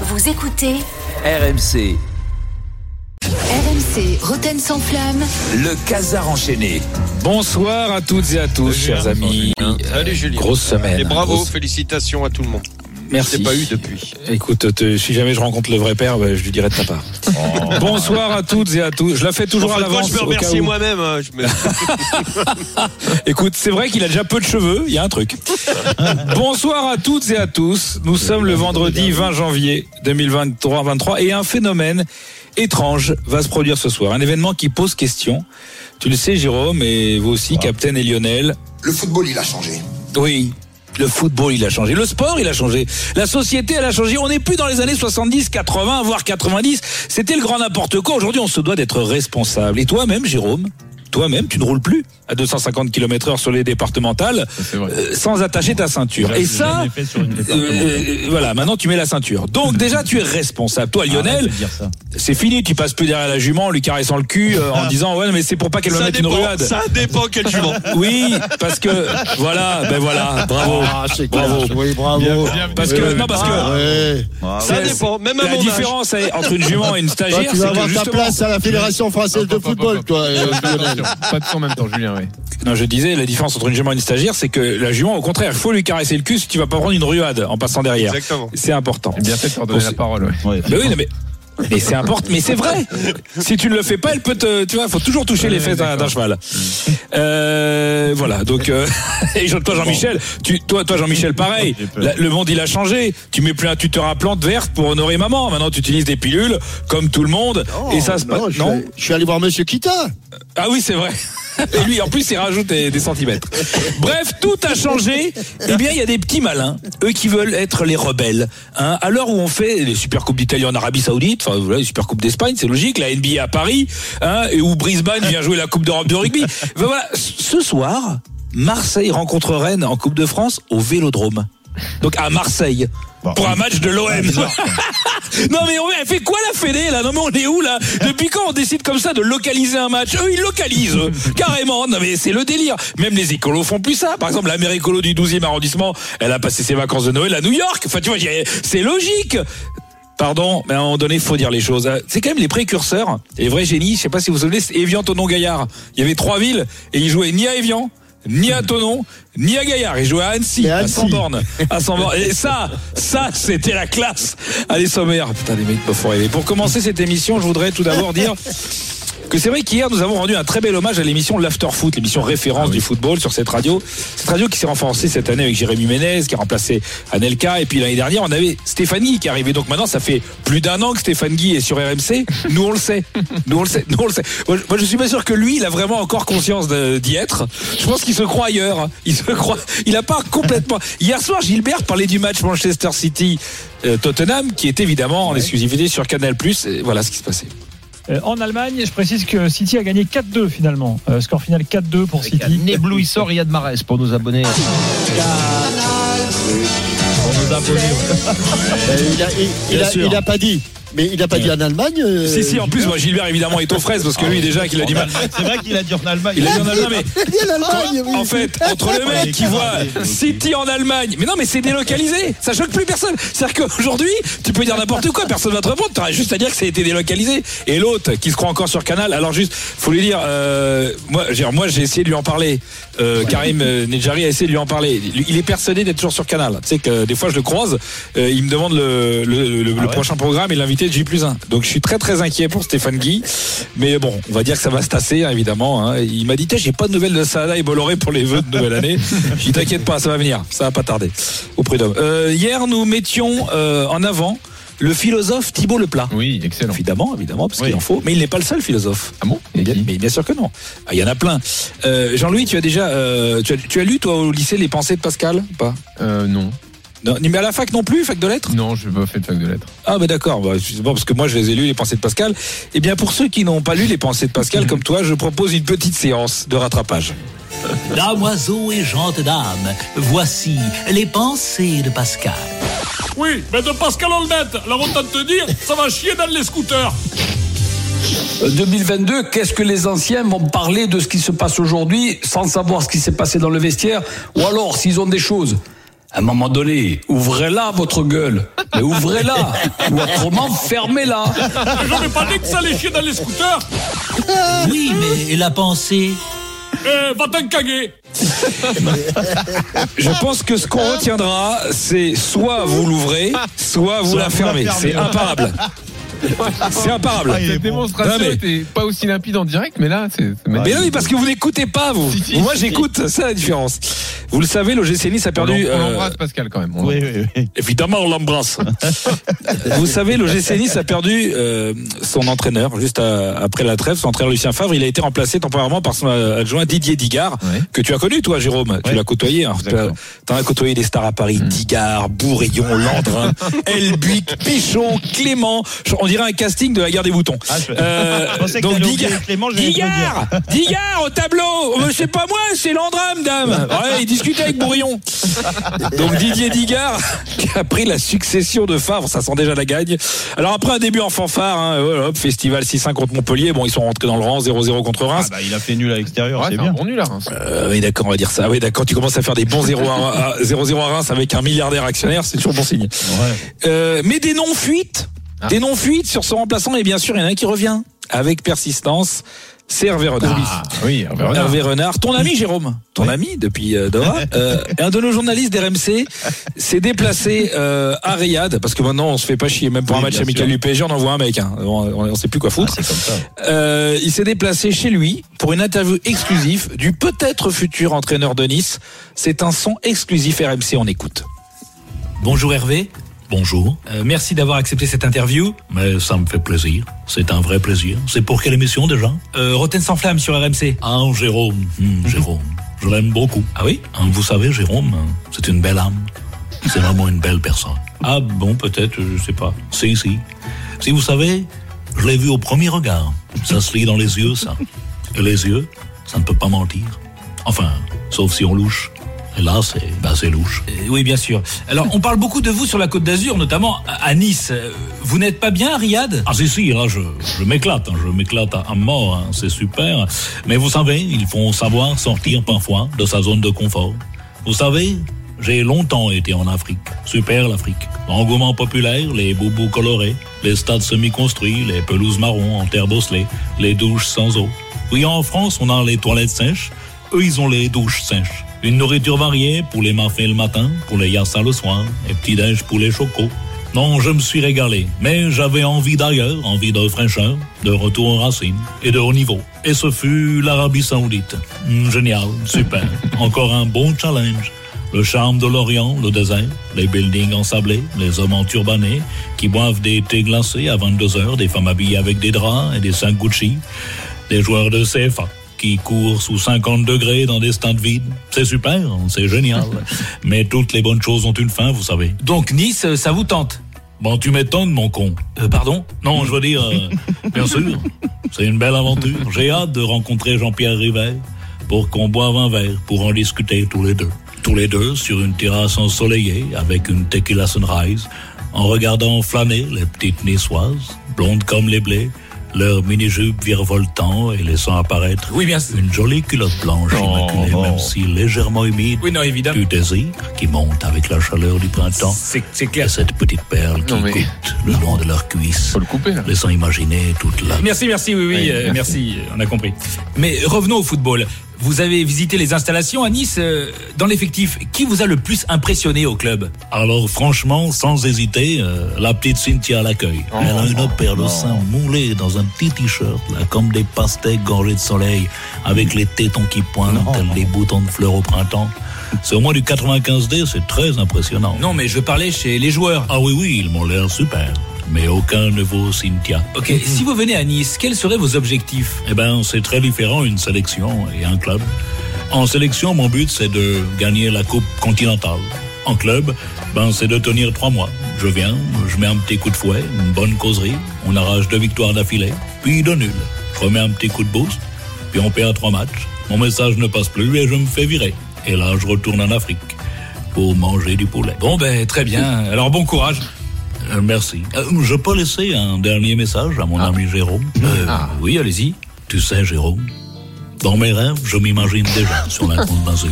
Vous écoutez RMC, RMC Roten sans flamme. le casar enchaîné. Bonsoir à toutes et à tous, chers amis. Salut Julien. Grosse semaine. Et bravo, Grosse- félicitations à tout le monde. Merci. Je pas eu depuis. Écoute, te- si jamais je rencontre le vrai père, bah, je lui dirai de ta part. Bonsoir à toutes et à tous. Je la fais toujours En à fait, moi, l'avance. je me au cas remercie où. moi-même. hein, me- Écoute, c'est vrai qu'il a déjà peu de cheveux. Il y a un truc. Bonsoir à toutes et à tous. Nous sommes le vendredi 20 janvier 2023 et un phénomène étrange va se produire ce soir. Un événement qui pose question. Tu le sais, Jérôme, et vous aussi, Captain et Lionel. Le football, il a changé. Oui. Le football, il a changé. Le sport, il a changé. La société, elle a changé. On n'est plus dans les années 70, 80, voire 90. C'était le grand n'importe quoi. Aujourd'hui, on se doit d'être responsable. Et toi-même, Jérôme, toi-même, tu ne roules plus à 250 km heure sur les départementales euh, sans attacher ta ceinture. Et ça, euh, euh, voilà, maintenant tu mets la ceinture. Donc déjà, tu es responsable. Toi, Lionel, c'est fini. Tu passes plus derrière la jument en lui caressant le cul euh, en disant ouais, mais c'est pour pas qu'elle me mette une ruade. ça dépend quel jument. Oui, parce que voilà, ben voilà, bravo, bravo. Oui, bravo. Parce que non, parce que Ouais. Ça dépend, même à la âge. différence entre une jument et une stagiaire, tu c'est vas que avoir ta justement. place à la Fédération française de football, toi. Pas de tout en même temps, Julien, oui. Non, je disais la différence entre une jument et une stagiaire, c'est que la jument, au contraire, il faut lui caresser le cul si tu vas pas prendre une ruade en passant derrière. Exactement. C'est important. Bien fait de leur donner la parole, ouais. Mais oui, non, mais. Mais c'est important, mais c'est vrai. Si tu ne le fais pas, elle peut te, tu vois, faut toujours toucher les fesses d'un cheval. Euh, voilà. Donc, euh, et je- toi, Jean-Michel, tu, toi, toi, Jean-Michel, pareil. La- le monde, il a changé. Tu mets plus un tuteur à plantes vertes pour honorer maman. Maintenant, tu utilises des pilules, comme tout le monde. et ça se passe. non, je, suis allé- je suis allé voir Monsieur Kita. Ah oui, c'est vrai. Et lui, en plus, il rajoute des, centimètres. Bref, tout a changé. Eh bien, il y a des petits malins, eux qui veulent être les rebelles. Hein. À l'heure où on fait les Super Coupes d'Italie en Arabie Saoudite, enfin voilà, les Super Coupes d'Espagne, c'est logique, la NBA à Paris, hein, et où Brisbane vient jouer la Coupe d'Europe de rugby. Ben voilà, ce soir, Marseille rencontre Rennes en Coupe de France au Vélodrome. Donc à Marseille. Pour un match de l'OM. non mais on, elle fait quoi la Fédé là? Non mais on est où là? Depuis quand on décide comme ça de localiser un match? Eux ils localisent eux, carrément. Non mais c'est le délire. Même les écolos font plus ça. Par exemple la mère écolo du 12e arrondissement, elle a passé ses vacances de Noël à New York. Enfin tu vois, c'est logique. Pardon, mais à un moment donné, il faut dire les choses. Euh, C'est quand même les précurseurs, les vrais génies. Je sais pas si vous vous souvenez, c'est Évian, Tonon, Gaillard. Il y avait trois villes et ils jouaient ni à Évian, ni à Tonon, ni à Gaillard. Ils jouaient à Annecy, Et à à Annecy. 100 bornes. À 100 bornes. Et ça, ça, c'était la classe. Allez, sommaire. Putain, les mecs me font rêver. Pour commencer cette émission, je voudrais tout d'abord dire que c'est vrai qu'hier nous avons rendu un très bel hommage à l'émission l'After Foot, l'émission référence du football sur cette radio. Cette radio qui s'est renforcée cette année avec Jérémy Ménez, qui a remplacé Anelka, et puis l'année dernière on avait Stéphanie qui est arrivée. Donc maintenant ça fait plus d'un an que Stéphane Guy est sur RMC. Nous on le sait, nous on le sait, nous on le sait. Moi, je- suis pas sûr que lui il a vraiment encore conscience d'y être. Je pense qu'il se croit ailleurs. Il se croit, il a pas complètement. Hier soir Gilbert parlait du match Manchester City. euh, Tottenham, qui est évidemment en exclusivité sur Canal+. Et voilà ce qui se passait. Euh, en Allemagne, je précise que City a gagné 4-2 finalement. Euh, score final 4-2 pour City. Un éblouisseur Riyad Mahrez pour nos abonnés. Pour nos abonnés. Il, a, il, il a, il a pas dit. Mais il a pas dit en Allemagne. euh, Si, si, en plus, moi, Gilbert, évidemment, est aux fraises parce que lui, déjà, qu'il a du mal. C'est vrai qu'il a dit en Allemagne. Il a dit en Allemagne, mais Il a dit en Allemagne, oui. en fait, entre le mec qui voit City en Allemagne, mais non, mais c'est délocalisé, ça choque plus personne. C'est-à-dire qu'aujourd'hui, tu peux dire n'importe quoi, personne va te répondre, t'auras juste à dire que ça a été délocalisé. Et l'autre, qui se croit encore sur Canal, alors juste, faut lui dire, euh, moi, j'ai- moi, j'ai essayé de lui en parler. Euh, Karim euh, Nedjari a essayé de lui en parler. Il est persuadé d'être toujours sur Canal. Tu sais que des fois, je le croise, euh, il me demande le, le, le- le prochain programme et l'invité de J plus 1. Donc, je suis très, très inquiet pour Stéphane Guy. Mais bon, on va dire que ça va se tasser, hein, évidemment. hein. Il m'a dit, j'ai pas de nouvelles de Salah et Bolloré pour les vœux de nouvelle année. Je t'inquiète pas, ça va venir. Ça va pas tarder. Au prud'homme. Euh, hier, nous mettions euh, en avant le philosophe Thibault Leplat. Oui, excellent. Évidemment, évidemment, parce Oui. qu'il en faut. Mais il n'est pas le seul philosophe. Ah bon? Mais bien, mais bien sûr que non. Ah, Il y en a plein. Euh, Jean-Louis, tu as déjà, euh, tu, as, tu as lu toi au lycée les pensées de Pascal? Ou Pas? Euh, non. Non, ni mais à la fac non plus, fac de lettres? Non, je n'ai pas fait de fac de lettres. Ah bah d'accord, bah, c'est bon, parce que moi je les ai lus les pensées de Pascal. Eh bien pour ceux qui n'ont pas lu les pensées de Pascal comme toi, je propose une petite séance de rattrapage. Damoiseaux et gentes dames, voici les pensées de Pascal. Oui, mais de Pascal Olmet, alors autant te dire, ça va chier dans les scooters. 2022, qu'est-ce que les anciens vont parler de ce qui se passe aujourd'hui sans savoir ce qui s'est passé dans le vestiaire? Ou alors s'ils ont des choses? À un moment donné, ouvrez-la, votre gueule. Mais ouvrez-la. Ou autrement, fermez-la. J'aurais pas dit que ça allait chier dans les scooters. Oui, mais la pensée. Eh, va t'en caguer. Je pense que ce qu'on retiendra, c'est soit vous l'ouvrez, soit vous la fermez. C'est imparable. C'est imparable. Cette Non, démonstration mais- était pas aussi limpide en direct, mais là, c'est Mais oui, parce que vous n'écoutez pas, vous. Si, si, Moi, si. j'écoute, c'est la différence. Vous le savez, l'OGC Nice a perdu. on euh, l'embrasse, Pascal, quand même. Oui, oui, oui. Évidemment, on l'embrasse. Vous savez, l'OGC Nice a perdu euh, son entraîneur juste à- après la trêve. Son entraîneur Lucien Favre, il a été remplacé temporairement par son euh, adjoint Didier Digard, que tu as connu, toi, Jérôme. Tu l'as côtoyé. hein. Tu as- as côtoyé des stars à Paris. Digard, Bourillon, Landrin, Elbuic, Pichon, Clément. On dirait un casting de la guerre des boutons. Ah, je- Euh, je pensais que donc Digard, Clément. Digard, Digard au tableau. Euh, C'est pas moi, c'est Landrin, madame. Ouais, il discutait avec Bourillon. Donc Didier Digard qui a pris la succession de Favre, ça sent déjà la gagne. Alors après un début en fanfare, hein, voilà, hop, festival 6-1 contre Montpellier, bon ils sont rentrés dans le rang 0-0 contre Ah Reims. bah, il a fait nul à l'extérieur, Ouais, c'est bien. un bon nul, là. Reims. Euh, oui d'accord, on va dire ça. Oui d'accord, tu commences à faire des bons 0 à, à- 0-0 à Reims avec un milliardaire actionnaire, c'est toujours bon signe. Ouais. Euh, mais des non-fuites, Ah. des non-fuites sur son remplaçant et bien sûr il y en a un qui revient avec persistance, c'est Hervé Renard. Ah, oui, Hervé Renard. Hervé Renard, ton ami Jérôme, ton ami depuis euh, Doha, euh, un de nos journalistes d'RMC s'est déplacé euh, à Riyad parce que maintenant on se fait pas chier même pour Oui, un match amical du PSG on envoie un mec, hein. on, on, on sait plus quoi Ah, foutre. c'est comme ça. Euh, il s'est déplacé chez lui pour une interview exclusive du peut-être futur entraîneur de Nice. C'est un son exclusif RMC, on écoute. Bonjour Hervé. Bonjour. Euh, merci d'avoir accepté cette interview. Mais ça me fait plaisir. C'est un vrai plaisir. C'est pour quelle émission déjà? Euh, Rotten sans flamme sur RMC. Ah, Jérôme. Hmm, Jérôme. Je l'aime beaucoup. Ah oui? Hein, Vous savez, Jérôme, c'est une belle âme. C'est vraiment une belle personne. Ah bon, peut-être, je sais pas. Si, si. Si vous savez, je l'ai vu au premier regard. Ça se lit dans les yeux, ça. Et les yeux, ça ne peut pas mentir. Enfin, sauf si on louche. Et là, c'est bah, c'est louche. Euh, oui, bien sûr. Alors, on parle beaucoup de vous sur la Côte d'Azur, notamment à Nice. Euh, Vous n'êtes pas bien à Riyad? Ah si, si, là, je, je m'éclate. hein, je m'éclate à, à mort. hein, c'est super. Mais vous savez, il faut savoir sortir parfois de sa zone de confort. Vous savez, j'ai longtemps été en Afrique. Super l'Afrique. L'engouement populaire, les boubous colorés, les stades semi-construits, les pelouses marron en terre bosselée, les douches sans eau. Oui, en France, on a les toilettes sèches. Eux, ils ont les douches sèches. Une nourriture variée pour les mafés le matin, pour les yassas le soir, et petit-déj pour les chocos. Non, je me suis régalé, mais j'avais envie d'ailleurs, envie de fraîcheur, de retour aux racines et de haut niveau. Et ce fut l'Arabie Saoudite. Hmm, génial, super. Encore un bon challenge. Le charme de l'Orient, le désert, les buildings ensablés, les hommes enturbanés qui boivent des thés glacés à 22 heures, des femmes habillées avec des draps et des sacs Gucci, des joueurs de CFA qui courent sous 50 degrés dans des stades vides. C'est super, c'est génial. Mais toutes les bonnes choses ont une fin, vous savez. Donc Nice, euh, ça vous tente? Bon, tu m'étonnes, mon con. Euh, Pardon? Non, je veux dire, euh, bien sûr, c'est une belle aventure. J'ai hâte de rencontrer Jean-Pierre Rivet pour qu'on boive un verre, pour en discuter tous les deux. Tous les deux sur une terrasse ensoleillée avec une tequila sunrise, en regardant flâner les petites niçoises, blondes comme les blés, leurs mini-jupes virevoltant et laissant apparaître Oui, bien sûr. une jolie culotte blanche immaculée, non. même si légèrement humide, Oui, non, évidemment. du désir qui monte avec la chaleur du printemps. C'est c'est Et clair. cette petite perle qui Non, mais- goûte le long de leurs cuisses, Faut le couper, là. laissant imaginer toute la... Merci, merci, oui, oui, Oui, euh, merci. on a compris. Mais revenons au football. Vous avez visité les installations à Nice. euh, dans l'effectif, qui vous a le plus impressionné au club Alors franchement, sans hésiter, euh, la petite Cynthia à l'accueil. Oh, Elle a une paire de seins moulés dans un petit t-shirt, là, comme des pastèques gorgés de soleil, avec les tétons qui pointent, tels des boutons de fleurs au printemps. C'est au moins du 95D, c'est très impressionnant. Non, mais je parlais chez les joueurs. Ah oui, oui, ils m'ont l'air super. Mais aucun ne vaut Cynthia. Ok, si vous venez à Nice, quels seraient vos objectifs? Eh ben, c'est très différent une sélection et un club. En sélection, mon but, c'est de gagner la Coupe continentale. En club, ben, c'est de tenir trois mois. Je viens, je mets un petit coup de fouet, une bonne causerie, on arrache deux victoires d'affilée, puis deux nuls. Je remets un petit coup de boost, puis on perd trois matchs. Mon message ne passe plus et je me fais virer. Et là, je retourne en Afrique pour manger du poulet. Bon, ben, très bien. Alors, bon courage. Euh, merci. Euh, je peux laisser un dernier message à mon ami Jérôme Euh, Oui, allez-y. Tu sais, Jérôme, dans mes rêves, je m'imagine déjà sur la Côte d'Azur.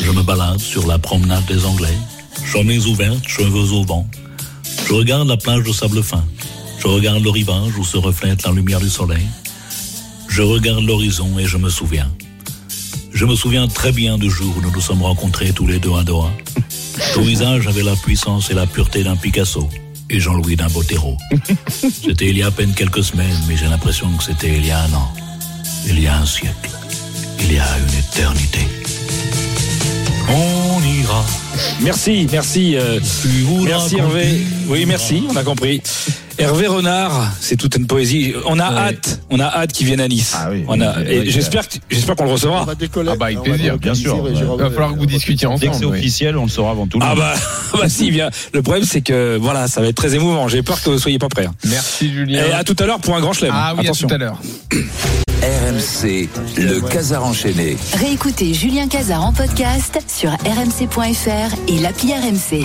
Je Je me balade sur la promenade des Anglais, chemise ouverte, cheveux au vent. Je regarde la plage de sable fin. Je regarde le rivage où se reflète la lumière du soleil. Je regarde l'horizon et je me souviens. Je me souviens très bien du jour où nous nous sommes rencontrés tous les deux à Doha. Ton visage avait la puissance et la pureté d'un Picasso et Jean-Louis d'un Botero. C'était il y a à peine quelques semaines, mais j'ai l'impression que c'était il y a un an, il y a un siècle, il y a une éternité. On ira. Merci, merci. euh, merci Hervé. Oui, merci, on a compris. Hervé Renard, c'est toute une poésie. On a hâte, on a hâte qu'il vienne à Nice. on a, et oui, j'espère, que- j'espère qu'on le recevra. Ah bah avec plaisir, bien sûr. Il va falloir que vous discutiez ensemble. Dès que c'est oui. officiel, on le saura avant tout le Ah monde. bah, bah si, bien. Le problème, c'est que voilà, ça va être très émouvant. J'ai peur que vous soyez pas prêts. hein. Merci Julien. Et à tout à l'heure pour un grand chelem. Ah oui, Attention. à tout à l'heure. RMC, le Casar enchaîné. Réécoutez Julien Cazard en podcast sur rmc.fr et l'appli RMC.